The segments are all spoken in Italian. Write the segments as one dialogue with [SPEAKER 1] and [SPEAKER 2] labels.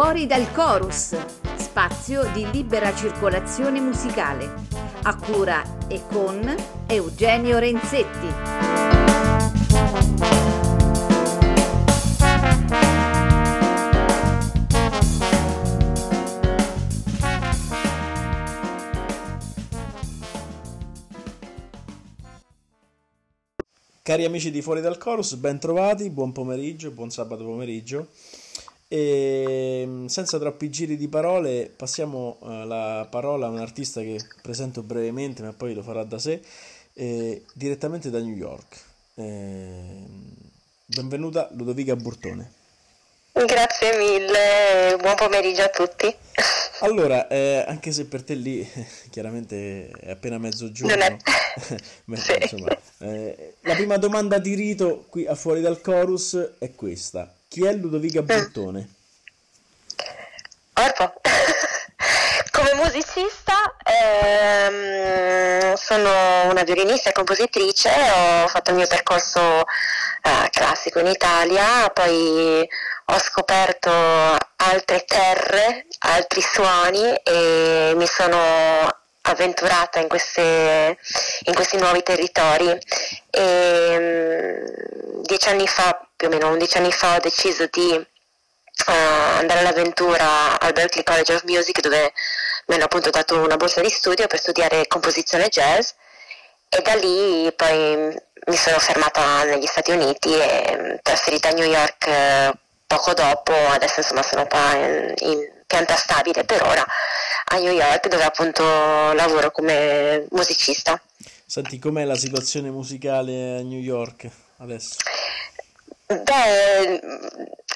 [SPEAKER 1] Fuori dal Chorus, spazio di libera circolazione musicale, a cura e con Eugenio Renzetti.
[SPEAKER 2] Cari amici di Fuori dal Chorus, ben trovati, buon pomeriggio, buon sabato pomeriggio. E mm, senza troppi giri di parole, passiamo uh, la parola a un artista che presento brevemente, ma poi lo farà da sé, eh, direttamente da New York. Eh, benvenuta Ludovica Burtone.
[SPEAKER 3] Grazie mille, buon pomeriggio a tutti.
[SPEAKER 2] Allora, eh, anche se per te lì chiaramente è appena mezzogiorno, è... sì. insomma, eh, la prima domanda di rito qui a fuori dal chorus è questa: chi è Ludovica Bottone?
[SPEAKER 3] Orpo. Come musicista ehm, sono una violinista e compositrice, ho fatto il mio percorso eh, classico in Italia, poi ho scoperto altre terre, altri suoni e mi sono avventurata in, queste, in questi nuovi territori. E, um, dieci anni fa, più o meno undici anni fa, ho deciso di uh, andare all'avventura al Berklee College of Music dove mi hanno appunto dato una borsa di studio per studiare composizione jazz e da lì poi mi sono fermata negli Stati Uniti e trasferita a New York eh, poco dopo, adesso insomma sono qua in, in pianta stabile per ora a New York dove appunto lavoro come musicista.
[SPEAKER 2] Senti, com'è la situazione musicale a New York adesso?
[SPEAKER 3] Beh,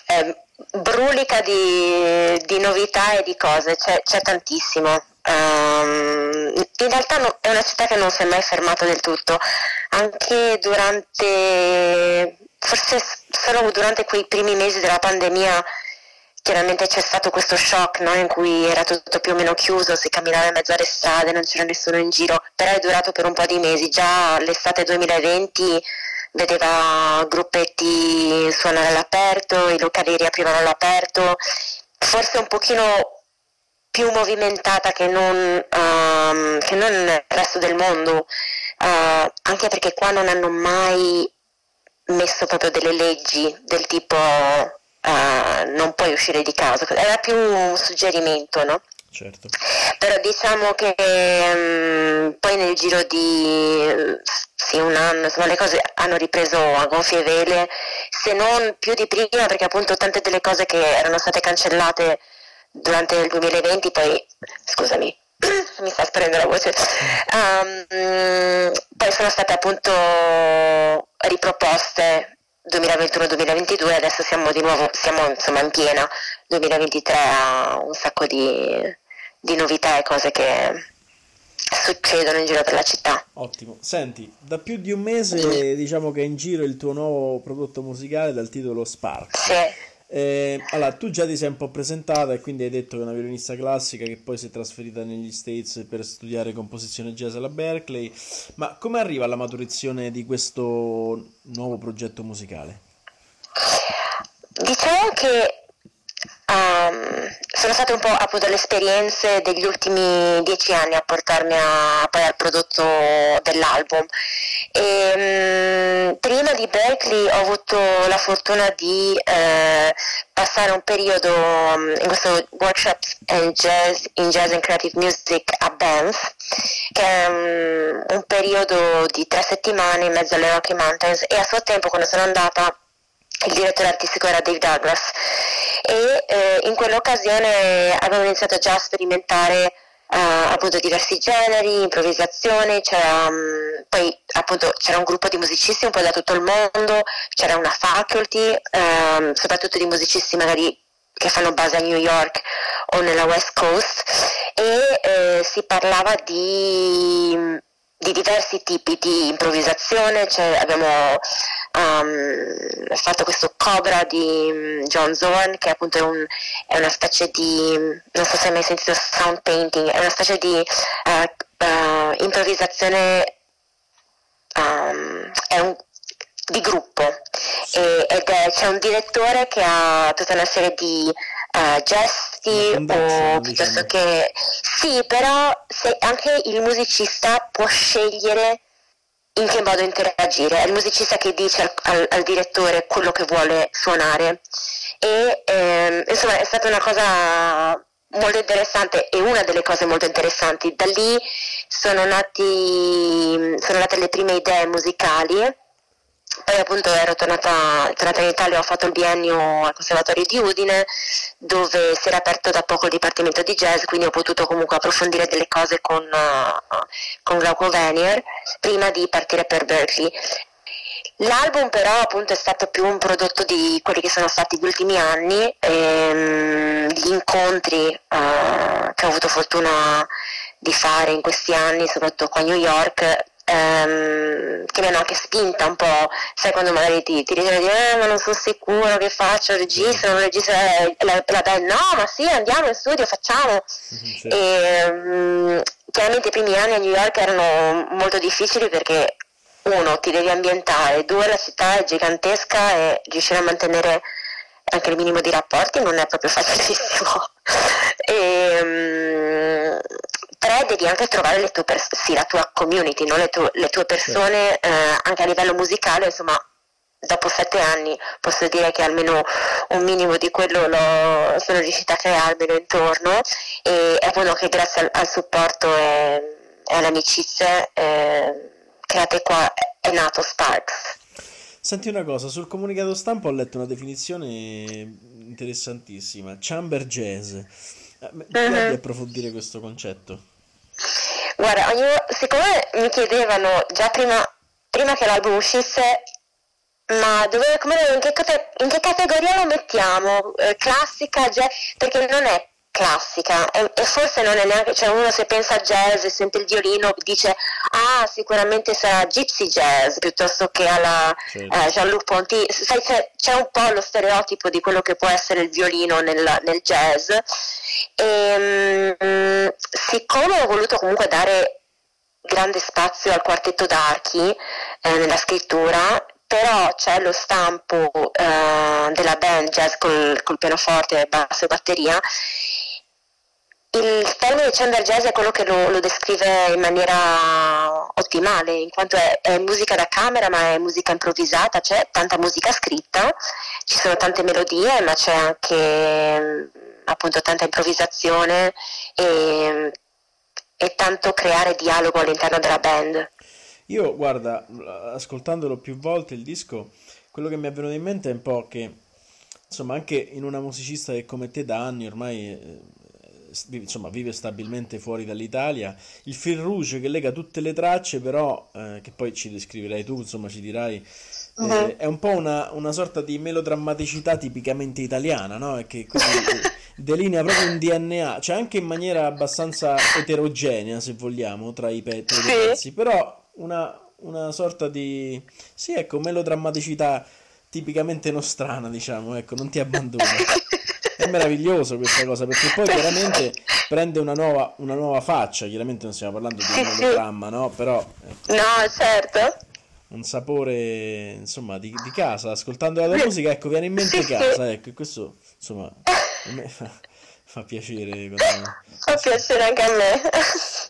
[SPEAKER 3] è brulica di, di novità e di cose, c'è, c'è tantissimo. Um, in realtà no, è una città che non si è mai fermata del tutto, anche durante forse solo durante quei primi mesi della pandemia chiaramente c'è stato questo shock no? in cui era tutto più o meno chiuso, si camminava in mezzo alle strade, non c'era nessuno in giro, però è durato per un po' di mesi, già l'estate 2020 vedeva gruppetti suonare all'aperto, i locali riaprivano all'aperto, forse un pochino più movimentata che non, um, che non nel resto del mondo, uh, anche perché qua non hanno mai messo proprio delle leggi del tipo uh, non puoi uscire di casa, era più un suggerimento, no?
[SPEAKER 2] Certo.
[SPEAKER 3] Però diciamo che um, poi nel giro di sì, un anno, insomma, le cose hanno ripreso a gonfie vele, se non più di prima, perché appunto tante delle cose che erano state cancellate durante il 2020, poi scusami, mi sta sparendo la voce, um, poi sono state appunto riproposte 2021-2022, adesso siamo di nuovo, siamo insomma in piena, 2023 ha un sacco di, di novità e cose che succedono in giro per la città.
[SPEAKER 2] Ottimo. Senti, da più di un mese diciamo che è in giro il tuo nuovo prodotto musicale dal titolo Spark.
[SPEAKER 3] Sì.
[SPEAKER 2] Eh, allora, tu già ti sei un po' presentata e quindi hai detto che è una violinista classica che poi si è trasferita negli States per studiare composizione jazz alla Berkeley, ma come arriva alla maturazione di questo nuovo progetto musicale?
[SPEAKER 3] Diciamo che sono state un po' appunto le esperienze degli ultimi dieci anni a portarmi a, poi al prodotto dell'album. E, um, prima di Berkeley ho avuto la fortuna di eh, passare un periodo um, in questo workshop in jazz, in jazz and creative music a Banff, che è um, un periodo di tre settimane in mezzo alle Rocky Mountains e a suo tempo quando sono andata il direttore artistico era Dave Douglas. E eh, in quell'occasione avevo iniziato già a sperimentare uh, appunto diversi generi, improvvisazione, c'era, um, poi appunto c'era un gruppo di musicisti un po' da tutto il mondo, c'era una faculty, um, soprattutto di musicisti magari che fanno base a New York o nella West Coast e eh, si parlava di di diversi tipi di improvvisazione, cioè abbiamo um, fatto questo Cobra di um, John Zorn che appunto è, un, è, una specie di, non so se hai mai sentito sound painting, è una specie di uh, uh, improvvisazione, um, è un, di gruppo e, ed è, c'è un direttore che ha tutta una serie di uh, gesti o piuttosto diciamo. che sì, però se anche il musicista può scegliere in che modo interagire, è il musicista che dice al, al, al direttore quello che vuole suonare e ehm, insomma è stata una cosa molto interessante e una delle cose molto interessanti. Da lì sono, nati, sono nate le prime idee musicali. Poi appunto ero tornata, tornata in Italia, ho fatto il biennio al Conservatorio di Udine dove si era aperto da poco il Dipartimento di Jazz, quindi ho potuto comunque approfondire delle cose con, uh, con Glauco Venier prima di partire per Berkeley. L'album però appunto è stato più un prodotto di quelli che sono stati gli ultimi anni, ehm, gli incontri eh, che ho avuto fortuna di fare in questi anni, soprattutto qua a New York, ehm, che mi hanno anche spinta un po', sai quando magari ti, ti ritrovi eh, ma non sono sicuro che faccio, registro, non registro, la, la band, no ma sì andiamo in studio, facciamo. Sì. E, ehm, chiaramente i primi anni a New York erano molto difficili perché uno, ti devi ambientare, due, la città è gigantesca e riuscire a mantenere anche il minimo di rapporti non è proprio facilissimo. e, um, tre, devi anche trovare le tue pers- sì, la tua community, no? le, tu- le, tue persone eh, anche a livello musicale, insomma, dopo sette anni posso dire che almeno un minimo di quello lo, sono riuscita a crearmelo intorno e appunto che grazie al, al supporto e, e alle amicizie eh, create qua è nato Sparks.
[SPEAKER 2] Senti una cosa, sul comunicato stampa ho letto una definizione interessantissima, chamber jazz. Uh-huh. Puoi approfondire questo concetto?
[SPEAKER 3] Guarda, ogni, siccome mi chiedevano già prima, prima che l'album uscisse ma dove, come, in, che, in, che, categoria lo mettiamo? Eh, classica, jazz? Perché non è classica e, e, forse non è neanche, cioè uno se pensa a jazz e sente il violino dice ah sicuramente sarà gypsy jazz piuttosto che alla certo. eh, Jean-Luc Ponty, sai c'è, c'è, un po' lo stereotipo di quello che può essere il violino nel, nel jazz e um, siccome ho voluto comunque dare grande spazio al quartetto d'archi eh, nella scrittura però c'è lo stampo uh, della band jazz col, col pianoforte, basso e batteria. Il termine chamber jazz è quello che lo, lo descrive in maniera ottimale, in quanto è, è, musica da camera ma è musica improvvisata, c'è tanta musica scritta, ci sono tante melodie ma c'è anche appunto tanta improvvisazione e, e tanto creare dialogo all'interno della band.
[SPEAKER 2] Io, guarda, ascoltandolo più volte il disco, quello che mi è venuto in mente è un po' che, insomma, anche in una musicista che come te da anni ormai eh, insomma, vive stabilmente fuori dall'Italia, il fil rouge che lega tutte le tracce, però, eh, che poi ci descriverai tu, insomma, ci dirai, uh-huh. eh, è un po' una, una, sorta di melodrammaticità tipicamente italiana, no? E che quindi delinea proprio un DNA, cioè anche in maniera abbastanza eterogenea, se vogliamo, tra i, pe- tra i pezzi, però una, una sorta di... sì, ecco, melodrammaticità tipicamente nostrana, diciamo, ecco, non ti abbandona. È meraviglioso questa cosa perché poi chiaramente prende una nuova, una nuova faccia, chiaramente non stiamo parlando di un melodramma, no? Però...
[SPEAKER 3] Ecco, no, certo.
[SPEAKER 2] Un sapore, insomma, di, di, casa, ascoltando la musica, ecco, viene in mente casa, ecco, questo, insomma, a me fa, fa piacere.
[SPEAKER 3] Quando... Fa piacere anche a me.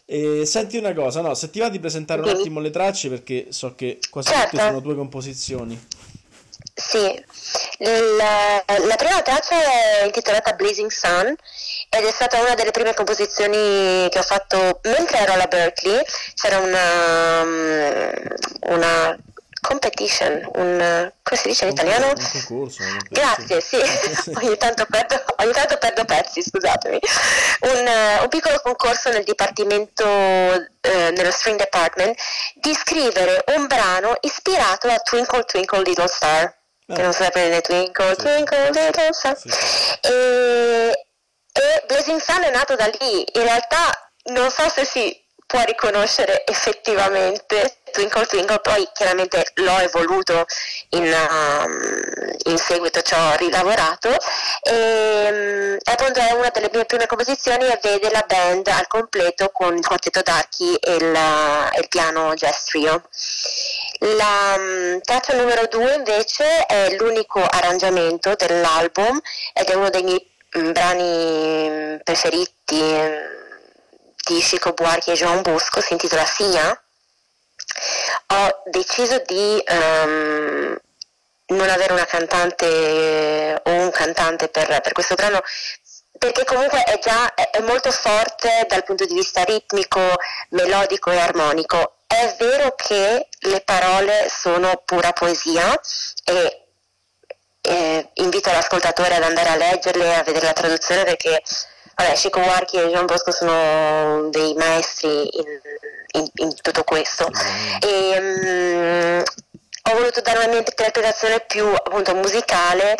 [SPEAKER 2] E senti una cosa, no, se ti va di presentare un attimo le tracce perché so che quasi certo. tutte sono tue composizioni.
[SPEAKER 3] Sì, la, la, prima traccia è intitolata Blazing Sun ed è stata una delle prime composizioni che ho fatto mentre ero alla Berkeley. C'era una, una competition, un, come si dice in italiano? Un
[SPEAKER 2] concorso.
[SPEAKER 3] Grazie, sì, ogni, tanto perdo, ogni tanto perdo pezzi, scusatemi. Un, un piccolo concorso nel dipartimento, eh, nello string department, di scrivere un brano ispirato a Twinkle Twinkle Little Star. Che non so se prende Twinkle. Twinkle Little Star. Sì. E, e Blazing Sun è nato da lì, in realtà non so se si può riconoscere effettivamente Twinkle Twinkle, poi chiaramente l'ho evoluto in, um, in seguito ci ho rilavorato e um, appunto è una delle mie prime composizioni e vede la band al completo con il quartetto d'archi e il, il piano jazz trio. La um, traccia numero 2 invece è l'unico arrangiamento dell'album ed è uno dei miei brani preferiti di Chico Buarchi e Joan Bosco si intitola Sia ho deciso di um, non avere una cantante o un cantante per, per questo brano perché comunque è già è molto forte dal punto di vista ritmico, melodico e armonico. È vero che le parole sono pura poesia e eh, invito l'ascoltatore ad andare a leggerle e a vedere la traduzione perché vabbè, Chico Warchi e Gian Bosco sono dei maestri in, in, in tutto questo. E, um, ho voluto dare una mia interpretazione più appunto musicale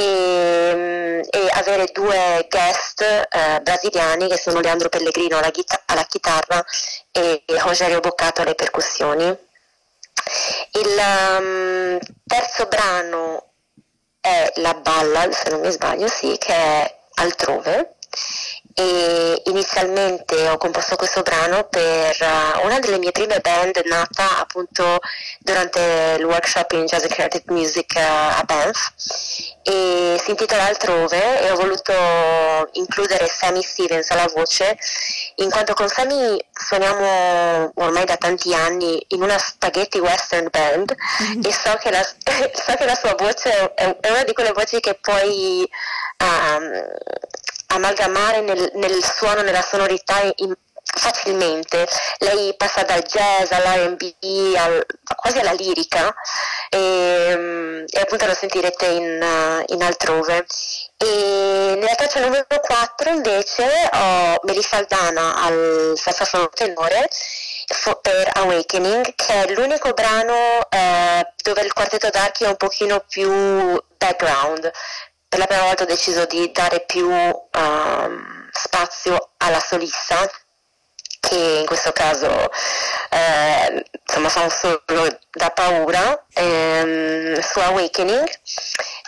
[SPEAKER 3] e, e avere due guest eh, brasiliani che sono Leandro Pellegrino alla, ghita- alla chitarra e, e Rogerio Boccato alle percussioni. Il um, terzo brano è la ballad, se non mi sbaglio, sì, che è Altrove e inizialmente ho composto questo brano per uh, una delle mie prime band nata appunto durante il workshop in Jazz Creative Music uh, a Banff e si intitola Altrove e ho voluto includere Sammy Stevens alla voce in quanto con Sammy suoniamo ormai da tanti anni in una spaghetti western band mm-hmm. e so che, la, so che, la, sua voce è, è, una di quelle voci che poi um, amalgamare nel, nel suono, nella sonorità in, facilmente. Lei passa dal jazz all'RB, al, quasi alla lirica e, e, appunto lo sentirete in, uh, in altrove. E nella traccia numero 4 invece ho Melissa Aldana al sassofono tenore per Awakening che è l'unico brano eh, dove il quartetto d'archi è un pochino più background per la prima volta ho deciso di dare più um, spazio alla solista che in questo caso eh, insomma fa un solo da paura ehm, su Awakening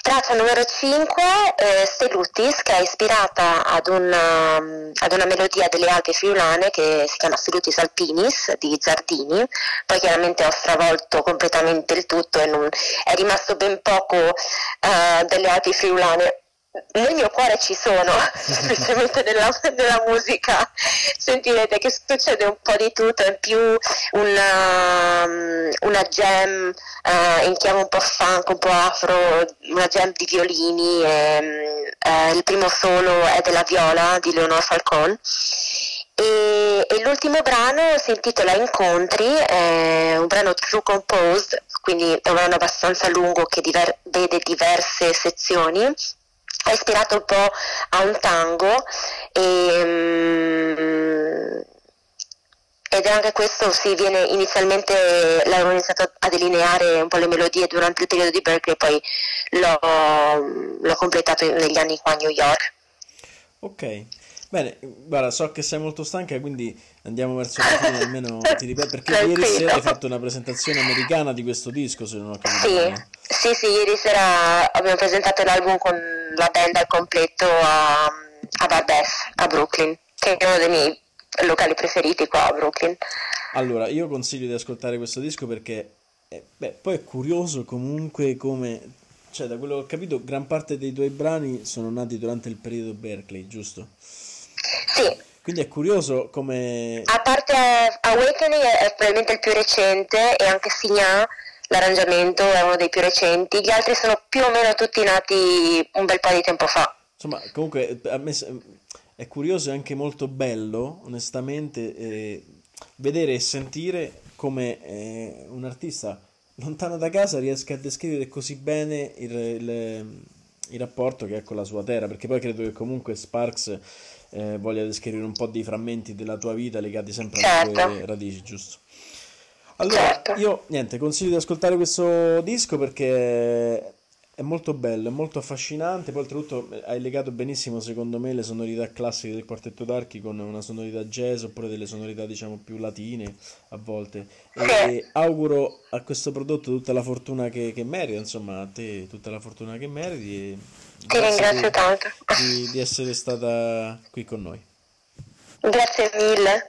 [SPEAKER 3] traccia numero 5 eh, Stelutis che è ispirata ad una, ad una, melodia delle Alpi friulane che si chiama Stelutis Alpinis di Zardini poi chiaramente ho stravolto completamente il tutto e non, è rimasto ben poco eh, delle Alpi friulane nel mio cuore ci sono, specialmente nella, nella, musica, sentirete che succede un po' di tutto, è più una, um, una jam uh, in chiave un po' funk, un po' afro, una jam di violini, e, uh, il primo solo è della viola di Leonor Falcon. E, e, l'ultimo brano si intitola Incontri, è un brano true composed, quindi è un brano abbastanza lungo che diver- vede diverse sezioni è ispirato un po' a un tango e, um, ed anche questo si viene inizialmente l'avevo iniziato a delineare un po' le melodie durante il periodo di Berkeley poi l'ho, l'ho completato negli anni qua a New York.
[SPEAKER 2] Ok. Bene, guarda, so che sei molto stanca, quindi andiamo verso la fine, almeno ti ripeto, perché ieri sera hai fatto una presentazione americana di questo disco, se non ho capito.
[SPEAKER 3] Sì, sì, sì, ieri sera abbiamo presentato l'album con la band al completo a, a Barbès, a Brooklyn, che è uno dei miei locali preferiti qua a Brooklyn.
[SPEAKER 2] Allora, io consiglio di ascoltare questo disco perché eh, beh, poi è curioso comunque come, cioè da quello che ho capito, gran parte dei tuoi brani sono nati durante il periodo Berkeley, giusto?
[SPEAKER 3] Sì.
[SPEAKER 2] Quindi è curioso come...
[SPEAKER 3] A parte Awakening è probabilmente il più recente e anche Signa, l'arrangiamento è uno dei più recenti, gli altri sono più o meno tutti nati un bel po' di tempo fa.
[SPEAKER 2] Insomma, comunque a me è curioso e anche molto bello, onestamente, eh, vedere e sentire come eh, un artista lontano da casa riesca a descrivere così bene il, il, il rapporto che ha con la sua terra, perché poi credo che comunque Sparks eh, voglia descrivere un po' dei frammenti della tua vita legati sempre certo. alle tue radici, giusto? Allora, certo. io niente, consiglio di ascoltare questo disco perché è molto bello, è molto affascinante. Poi, oltretutto, hai legato benissimo, secondo me, le sonorità classiche del quartetto d'archi con una sonorità jazz oppure delle sonorità, diciamo, più latine a volte. E auguro a questo prodotto tutta la fortuna che, che merita, insomma, a te tutta la fortuna che meriti.
[SPEAKER 3] Ti ringrazio tanto
[SPEAKER 2] di, di essere stata qui con noi.
[SPEAKER 3] Grazie mille.